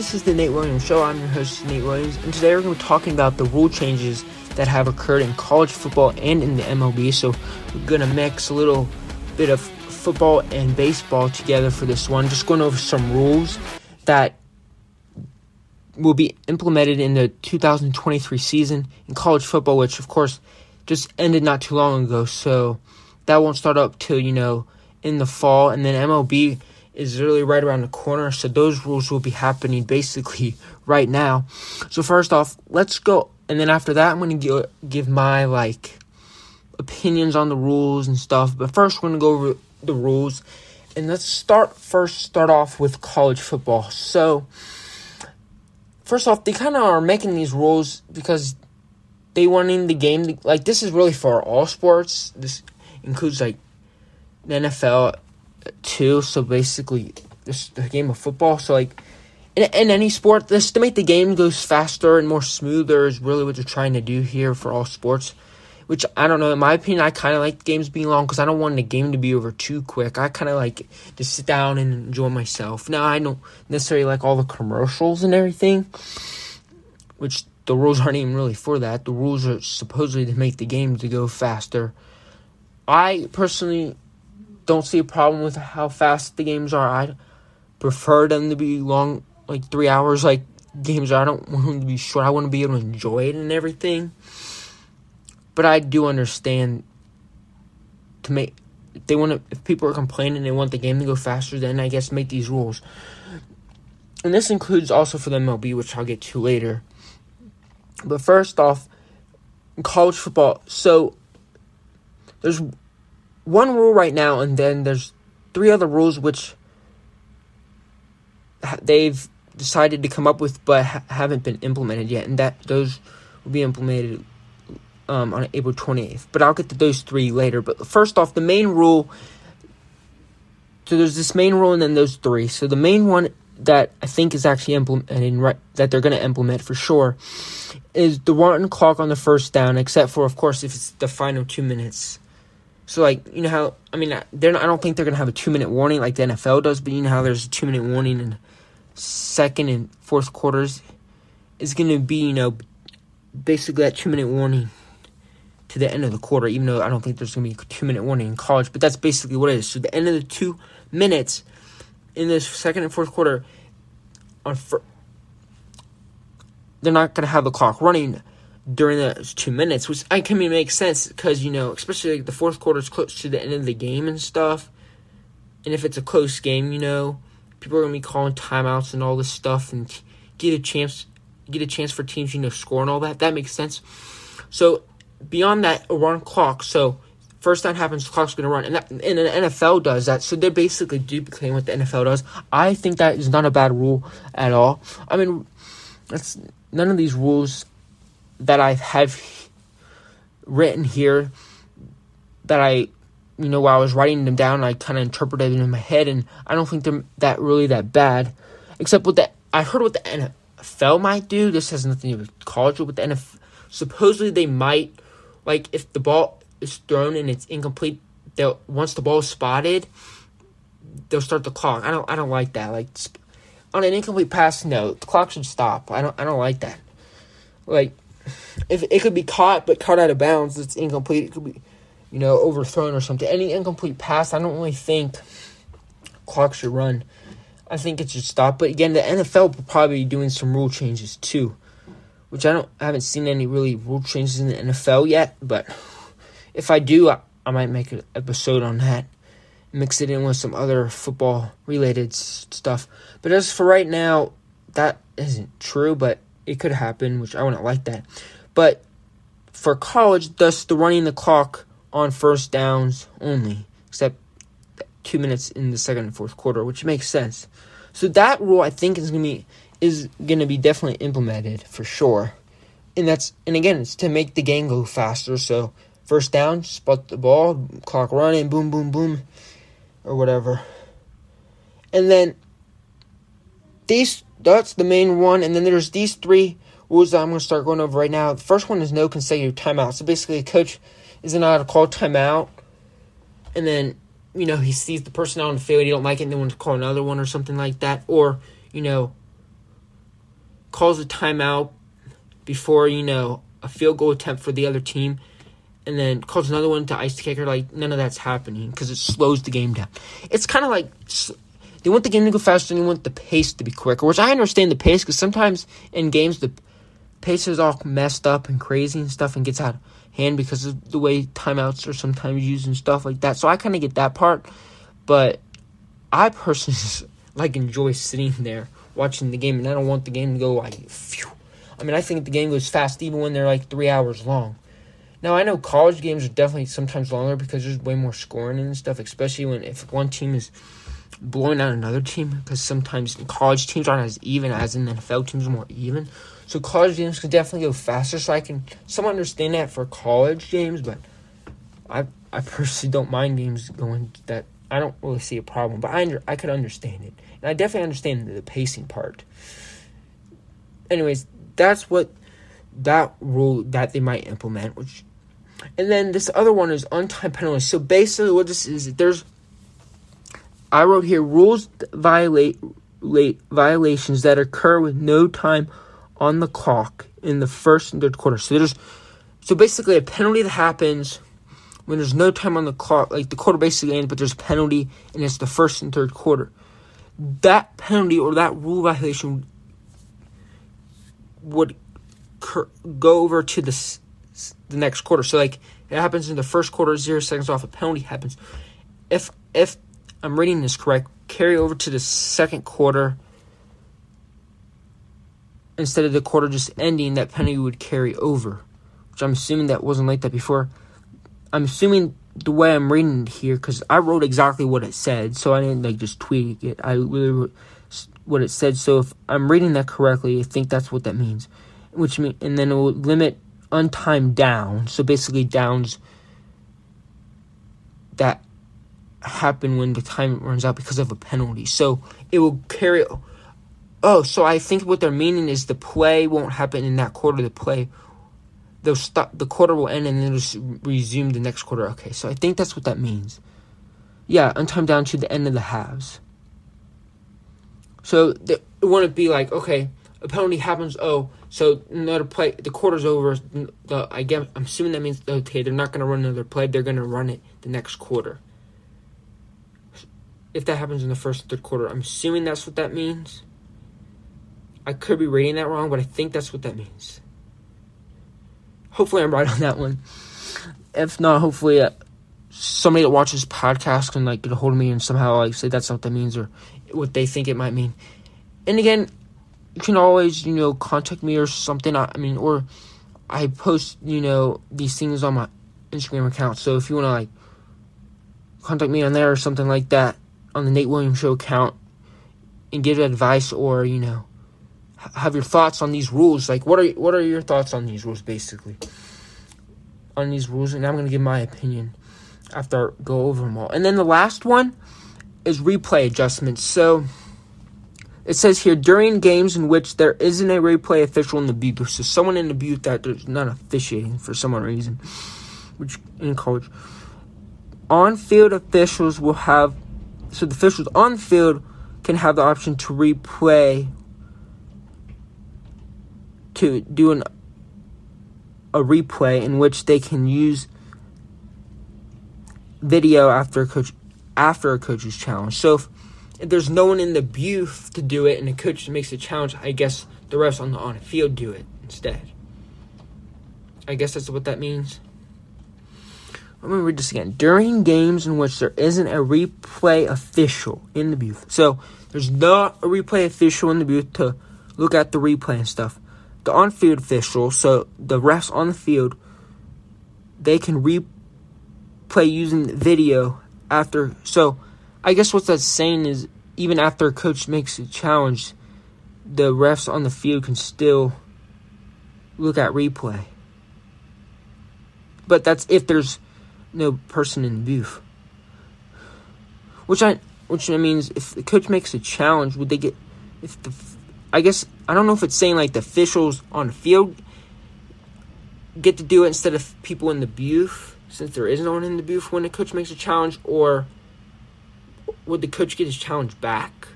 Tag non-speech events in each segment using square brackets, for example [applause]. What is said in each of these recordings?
This is the Nate Williams Show. I'm your host, Nate Williams, and today we're going to be talking about the rule changes that have occurred in college football and in the MLB. So we're going to mix a little bit of football and baseball together for this one. Just going over some rules that will be implemented in the 2023 season in college football, which of course just ended not too long ago. So that won't start up till, you know, in the fall. And then MLB is really right around the corner. So those rules will be happening basically [laughs] right now. So first off, let's go. And then after that, I'm going to give my like opinions on the rules and stuff. But first, we're going to go over the rules. And let's start first start off with college football. So first off, they kind of are making these rules because they wanting the game to, like this is really for all sports. This includes like the NFL too. So basically, this the game of football. So like in, in any sport, this to make the game goes faster and more smoother is really what they're trying to do here for all sports. Which I don't know. In my opinion, I kind of like games being long because I don't want the game to be over too quick. I kind of like to sit down and enjoy myself. Now I don't necessarily like all the commercials and everything, which the rules aren't even really for that. The rules are supposedly to make the game to go faster. I personally don't see a problem with how fast the games are. I prefer them to be long, like three hours, like games. I don't want them to be short. I want to be able to enjoy it and everything. But I do understand to make they want to if people are complaining they want the game to go faster, then I guess make these rules. And this includes also for the MLB, which I'll get to later. But first off, college football. So there's one rule right now, and then there's three other rules which they've decided to come up with but ha- haven't been implemented yet, and that those will be implemented um, on April 28th. But I'll get to those three later. But first off, the main rule. So there's this main rule, and then those three. So the main one that I think is actually implemented right, that they're going to implement for sure is the run clock on the first down, except for of course if it's the final two minutes. So like you know how I mean they're not, I don't think they're gonna have a two minute warning like the NFL does, but you know how there's a two minute warning in second and fourth quarters is gonna be you know basically that two minute warning to the end of the quarter. Even though I don't think there's gonna be a two minute warning in college, but that's basically what it is. So the end of the two minutes in this second and fourth quarter on fir- they're not gonna have the clock running during those two minutes, which I can make sense because you know, especially like the fourth quarter is close to the end of the game and stuff. And if it's a close game, you know, people are gonna be calling timeouts and all this stuff, and get a chance, get a chance for teams, you know, score and all that. That makes sense. So beyond that, run clock. So first down happens, the clock's gonna run, and that, and the NFL does that. So they're basically duplicating what the NFL does. I think that is not a bad rule at all. I mean, that's none of these rules that I have written here that I, you know, while I was writing them down, I kind of interpreted them in my head, and I don't think they're that really that bad. Except with that, I heard what the NFL might do. This has nothing to do with college, but the NFL, supposedly they might, like, if the ball is thrown and it's incomplete, they'll once the ball is spotted, they'll start the clock. I don't, I don't like that. Like, on an incomplete pass, no, the clock should stop. I don't, I don't like that. Like, if it could be caught but caught out of bounds, it's incomplete. It could be, you know, overthrown or something. Any incomplete pass, I don't really think clock should run. I think it should stop. But again, the NFL will probably be doing some rule changes too, which I don't I haven't seen any really rule changes in the NFL yet. But if I do, I, I might make an episode on that, mix it in with some other football related stuff. But as for right now, that isn't true. But it could happen, which I wouldn't like that. But for college, thus the running the clock on first downs only, except two minutes in the second and fourth quarter, which makes sense. So that rule I think is gonna be is gonna be definitely implemented for sure. And that's and again it's to make the game go faster. So first down, spot the ball, clock running, boom, boom, boom, or whatever. And then these that's the main one. And then there's these three rules that I'm going to start going over right now. The first one is no consecutive timeout. So basically, a coach isn't allowed to call timeout, and then you know he sees the person on the field, he don't like it, and they want to call another one or something like that, or you know, calls a timeout before you know a field goal attempt for the other team, and then calls another one to ice the kicker. Like none of that's happening because it slows the game down. It's kind of like they want the game to go faster and they want the pace to be quicker. Which I understand the pace because sometimes in games the pace is all messed up and crazy and stuff and gets out of hand because of the way timeouts are sometimes used and stuff like that. So I kind of get that part, but I personally [laughs] like enjoy sitting there watching the game, and I don't want the game to go like. Phew. I mean, I think the game goes fast even when they're like three hours long. Now I know college games are definitely sometimes longer because there's way more scoring and stuff, especially when if one team is blowing out another team. Because sometimes college teams aren't as even as in NFL teams are more even. So college games can definitely go faster. So I can somewhat understand that for college games, but I I personally don't mind games going that. I don't really see a problem, but I under, I could understand it, and I definitely understand the pacing part. Anyways, that's what that rule that they might implement, which and then this other one is untimed penalties. So basically, what this is, there's I wrote here rules violate late violations that occur with no time on the clock in the first and third quarter. So there's so basically a penalty that happens when there's no time on the clock, like the quarter basically ends, but there's a penalty and it's the first and third quarter. That penalty or that rule violation would go over to the the next quarter. So like it happens in the first quarter, zero seconds off, a penalty happens. If if I'm reading this correct, carry over to the second quarter instead of the quarter just ending, that penalty would carry over. Which I'm assuming that wasn't like that before. I'm assuming the way I'm reading it here, because I wrote exactly what it said, so I didn't like just tweak it. I really wrote what it said. So if I'm reading that correctly, I think that's what that means. Which mean, and then it will limit untimed down. So basically, downs that happen when the time runs out because of a penalty. So it will carry. Oh, so I think what they're meaning is the play won't happen in that quarter. The play, they'll stop. The quarter will end and then it'll resume the next quarter. Okay, so I think that's what that means. Yeah, untimed down to the end of the halves. So the, it wouldn't be like okay, a penalty happens. Oh, so another play. The quarter's over. The, I guess I'm assuming that means okay, they're not to run another play. They're to run it the next quarter. If that happens in the first third quarter, I'm assuming that's what that means. I could be reading that wrong, but I think that's what that means. Hopefully, I'm right on that one. If not, hopefully, uh, somebody that watches podcast can like get a hold of me and somehow like say that's not what that means or what they think it might mean. And again, you can always you know contact me or something. I, I mean, or I post you know these things on my Instagram account. So if you want to like contact me on there or something like that on the Nate Williams Show account and give advice or you know have your thoughts on these rules. Like, what are what are your thoughts on these rules, basically? On these rules, and I'm gonna give my opinion after I go over them all. And then the last one is replay adjustments. So it says here during games in which there isn't a replay official in the booth, so someone in the booth that there's not officiating for some reason, which in college, on field officials will have so the officials on field can have the option to replay to do an a replay in which they can use video after a coach after a coach's challenge. So if, if there's no one in the booth to do it and the coach makes a challenge, I guess the refs on the on field do it instead. I guess that's what that means. Let me read this again. During games in which there isn't a replay official in the booth, so there's not a replay official in the booth to look at the replay and stuff the on field official, so the refs on the field, they can replay using video after. So I guess what that's saying is even after a coach makes a challenge, the refs on the field can still look at replay. But that's if there's no person in booth. Which I which means if the coach makes a challenge, would they get if the I guess I don't know if it's saying like the officials on the field get to do it instead of people in the booth, since there is no one in the booth when the coach makes a challenge, or would the coach get his challenge back?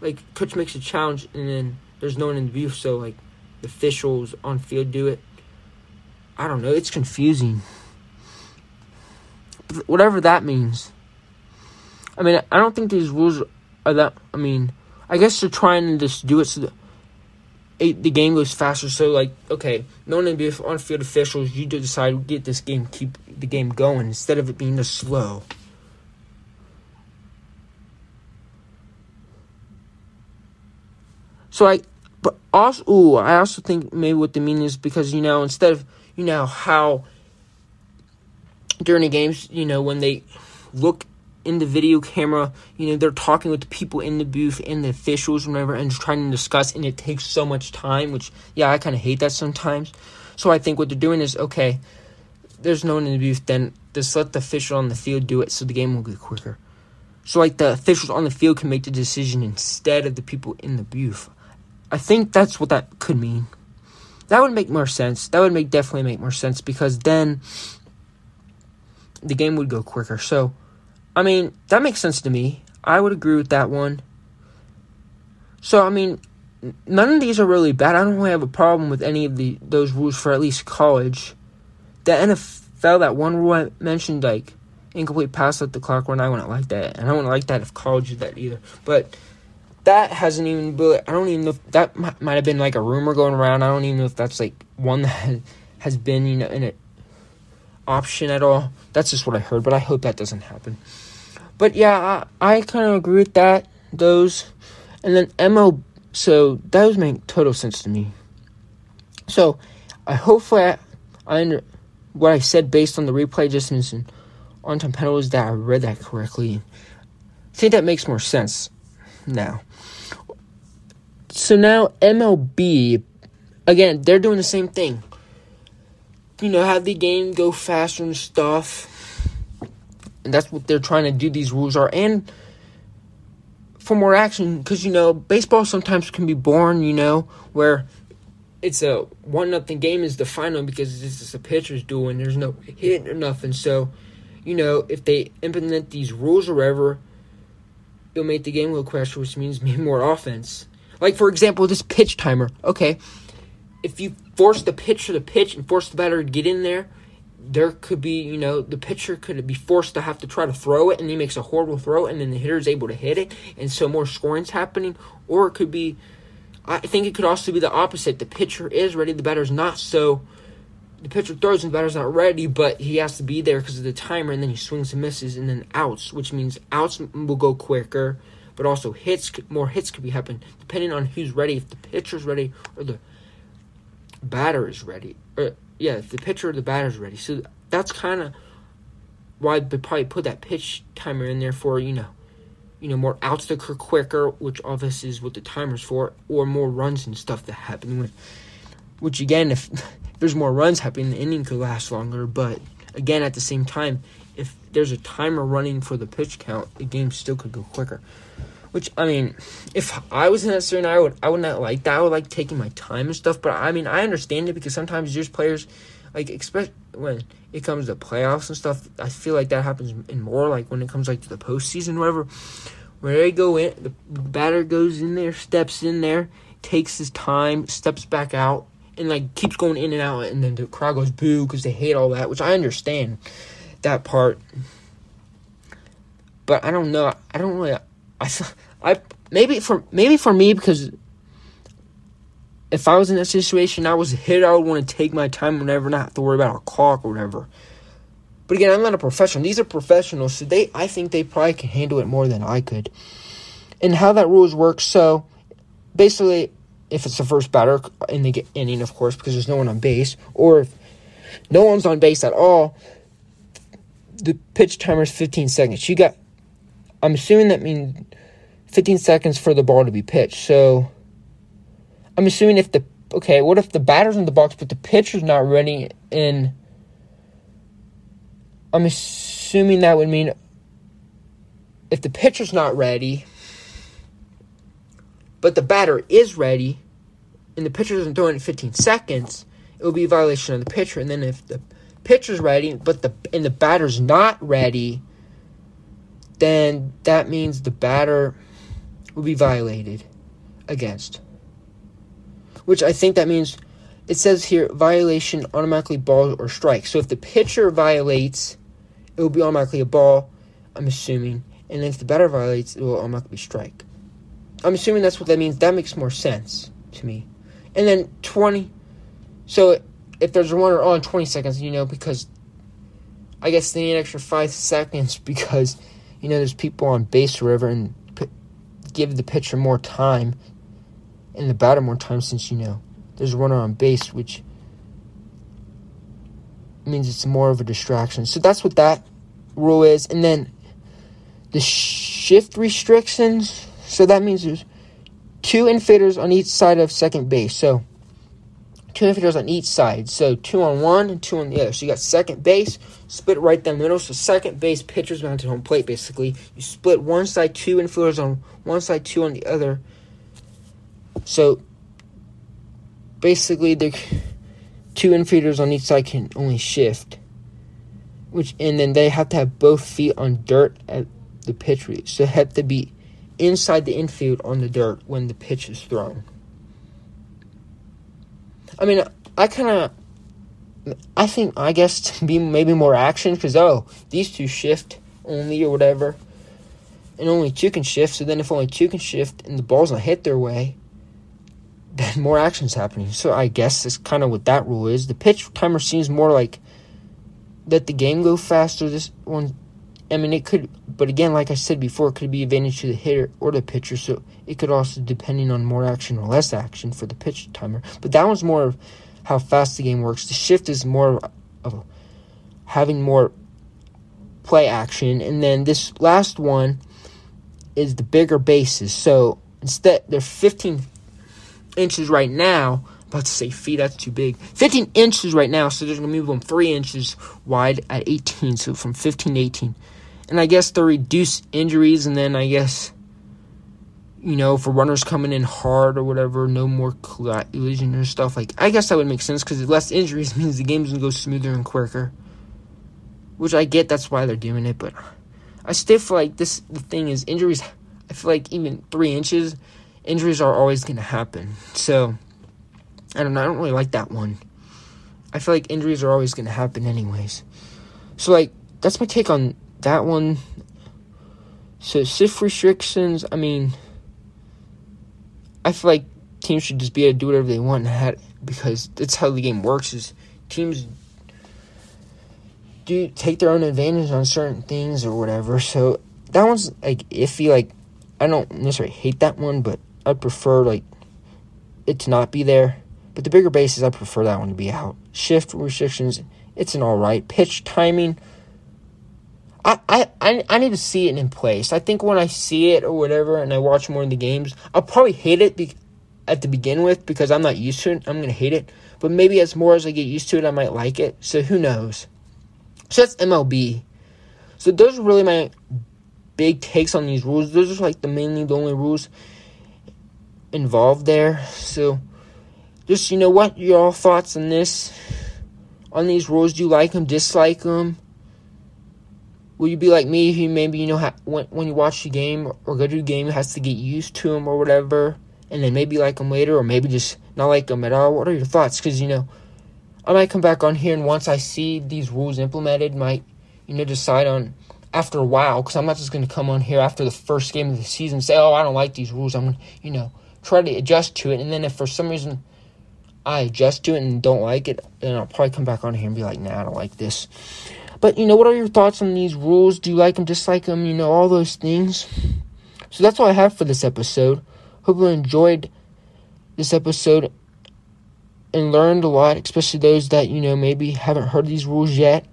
Like coach makes a challenge and then there's no one in the booth, so like the officials on field do it. I don't know. It's confusing. But whatever that means. I mean, I don't think these rules are that. I mean, I guess they're trying to just do it so that it, the game goes faster. So, like, okay, no one be on field officials. You decide to get this game, keep the game going instead of it being just slow. So I, but also, ooh, I also think maybe what the meaning is because you know instead of you know how during the games, you know when they look in the video camera, you know, they're talking with the people in the booth and the officials whatever and trying to discuss and it takes so much time, which yeah, I kinda hate that sometimes. So I think what they're doing is okay, there's no one in the booth, then just let the official on the field do it so the game will get quicker. So like the officials on the field can make the decision instead of the people in the booth. I think that's what that could mean. That would make more sense. That would make definitely make more sense because then the game would go quicker. So I mean, that makes sense to me. I would agree with that one. So, I mean, none of these are really bad. I don't really have a problem with any of the those rules for at least college. The NFL, that one rule I mentioned, like incomplete pass at the clock run, I wouldn't like that, and I wouldn't like that if college did that either. But that hasn't even been. I don't even know if that might, have been like a rumor going around. I don't even know if that's like one that [laughs] has been you know in an option at all. That's just what I heard, but I hope that doesn't happen. But yeah, I, I kind of agree with that. Those, and then ML. So those make total sense to me. So, I hopefully I, I under, what I said based on the replay distance and untimed penalties that I read that correctly. I think that makes more sense now. So now MLB, again, they're doing the same thing. You know, have the game go faster and stuff and that's what they're trying to do. These rules are and for more action because you know baseball sometimes can be boring. You know where it's a one nothing game is the final because it's just a pitcher's duel and there's no hit or nothing. So you know if they implement these rules or whatever, it'll make the game a little quicker, which means [laughs] more offense. Like for example, this pitch timer. Okay, if you force the pitcher to pitch and force the batter to get in there there could be, you know, the pitcher could be forced to have to try to throw it and he makes a horrible throw and then the hitter is able to hit it and so more scoring's happening. Or it could be, I think it could also be the opposite. The pitcher is ready, the batter's not. So the pitcher throws and the batter's not ready, but he has to be there because of the timer and then he swings and misses and then outs, which means outs will go quicker. But also hits, more hits could be happening depending on who's ready. If the pitcher's ready or the batter is ready. Or, yeah, if the pitcher or the batter is ready. So that's kind of why they probably put that pitch timer in there for you know, you know more outs to occur quicker, which obviously is what the timer's for, or more runs and stuff that happen. Which again, if [laughs] there's more runs happening, the inning could last longer. But again, at the same time, if there's a timer running for the pitch count, the game still could go quicker. Which I mean, if I was in that scenario, I would I would not like that. I would like taking my time and stuff. But I mean, I understand it because sometimes there's players, like especially when it comes to playoffs and stuff. I feel like that happens in more like when it comes like to the postseason, whatever. Where they go in, the batter goes in there, steps in there, takes his time, steps back out, and like keeps going in and out, and then the crowd goes boo because they hate all that, which I understand that part. But I don't know. I don't really. I I maybe for maybe for me because if I was in that situation, I was a hit, I would want to take my time whenever, not have to worry about a clock or whatever. But again, I'm not a professional. These are professionals, so they I think they probably can handle it more than I could. And how that rules work, so basically, if it's the first batter in the inning, of course, because there's no one on base, or if no one's on base at all, the pitch timer is 15 seconds. You got I'm assuming that means 15 seconds for the ball to be pitched. So I'm assuming if the okay, what if the batter's in the box but the pitcher's not ready and I'm assuming that would mean if the pitcher's not ready but the batter is ready and the pitcher doesn't throw in 15 seconds, it would be a violation of the pitcher. And then if the pitcher's ready but the and the batter's not ready, then that means the batter will be violated against. which I think that means it says here violation automatically ball or strike. So if the pitcher violates, it will be automatically a ball. I'm assuming, and if the batter violates, it will automatically strike. I'm assuming that's what that means. That makes more sense to me. And then 20. So if there's a runner on 20 seconds, you know, because I guess they need an extra five [laughs] seconds because, you know, there's people on base or whatever and p- give the pitcher more time and the batter more time since, you know, there's a runner on base, which means it's more of a distraction. So that's what that rule is. And then the shift restrictions. So that means there's two infielders on each side of second base. So two infielders on each side. So two on one and two on the other. So you got second base split right down the middle. So second base pitchers mounted home plate basically. You split one side, two infielders on one side, two on the other. So basically the two infielders on each side can only shift. Which and then they have to have both feet on dirt at the pitch reach. So have to be inside the infield on the dirt when the pitch is thrown. I mean, I kind of, I think, I guess to [laughs] be maybe more action because oh, these two shift only or whatever, and only two can shift. So then, if only two can shift and the ball's not hit their way, then more action's happening. So I guess that's kind of what that rule is. The pitch timer seems more like let the game go faster. This one I mean, it could, but again, like I said before, it could be advantage to the hitter or the pitcher. So it could also, depending on more action or less action for the pitch timer. But that one's more of how fast the game works. The shift is more of having more play action, and then this last one is the bigger bases. So instead, they're 15 inches right now. About to say feet, that's too big. 15 inches right now, so they're going to move them 3 inches wide at 18, so from 15 to 18 and I guess to reduce injuries, and then I guess you know for runners coming in hard or whatever, no more collision or stuff like. I guess that would make sense because less injuries [laughs] means the game's gonna go smoother and quicker. Which I get, that's why they're doing it, but I still feel like this. The thing is, injuries. I feel like even three inches, injuries are always gonna happen. So I don't. I don't really like that one. I feel like injuries are always gonna happen anyways. So like that's my take on that one. So shift restrictions. I mean, I feel like teams should just be able to do whatever they want because that's how the game works. Is teams do take their own advantage on certain things or whatever. So that one's like iffy. Like I don't necessarily hate that one, but I prefer like it to not be there. But the bigger bases, I prefer that one to be out. Shift restrictions, it's an all right. Pitch timing I, I, I need to see it in place. I think when I see it or whatever and I watch more of the games, I'll probably hate it be- at the begin with because I'm not used to it. I'm going to hate it. But maybe as more as I get used to it, I might like it. So who knows? So that's MLB. So those are really my big takes on these rules. Those are like the mainly the only rules involved there. So just, you know, what your thoughts on this? On these rules? Do you like them, dislike them? Will you be like me, who maybe you know ha- when when you watch the game or go to the game has to get used to them or whatever, and then maybe like them later, or maybe just not like them at all? What are your thoughts? Because you know, I might come back on here and once I see these rules implemented, might you know decide on after a while. Because I'm not just going to come on here after the first game of the season say, oh, I don't like these rules. I'm going to, you know try to adjust to it, and then if for some reason I adjust to it and don't like it, then I'll probably come back on here and be like, nah, I don't like this. But, you know, what are your thoughts on these rules? Do you like them, dislike them? You know, all those things. So that's all I have for this episode. Hope you enjoyed this episode and learned a lot, especially those that, you know, maybe haven't heard these rules yet.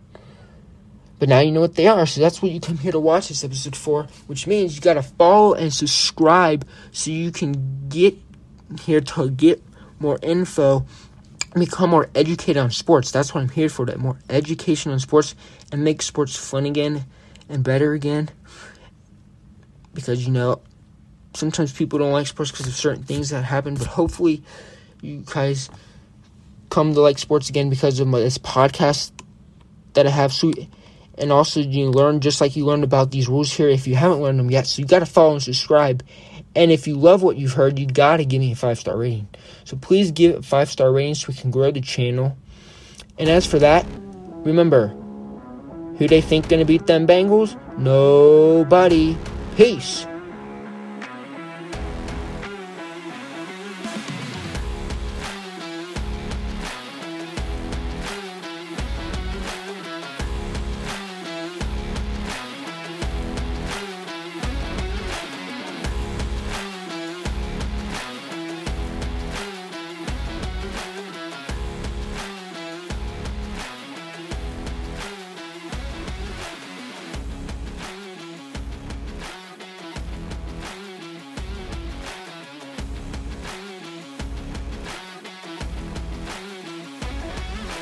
But now you know what they are, so that's what you come here to watch this episode for, which means you gotta follow and subscribe so you can get here to get more info become more educated on sports. That's what I'm here for, that more education on sports and make sports fun again and better again. Because, you know, sometimes people don't like sports because of certain things that happen, but hopefully you guys come to like sports again because of my, this podcast that I have. So, and also you learn just like you learned about these rules here if you haven't learned them yet. So you got to follow and subscribe And if you love what you've heard, you gotta give me a five star rating. So please give it five star ratings so we can grow the channel. And as for that, remember, who they think gonna beat them Bengals? Nobody. Peace.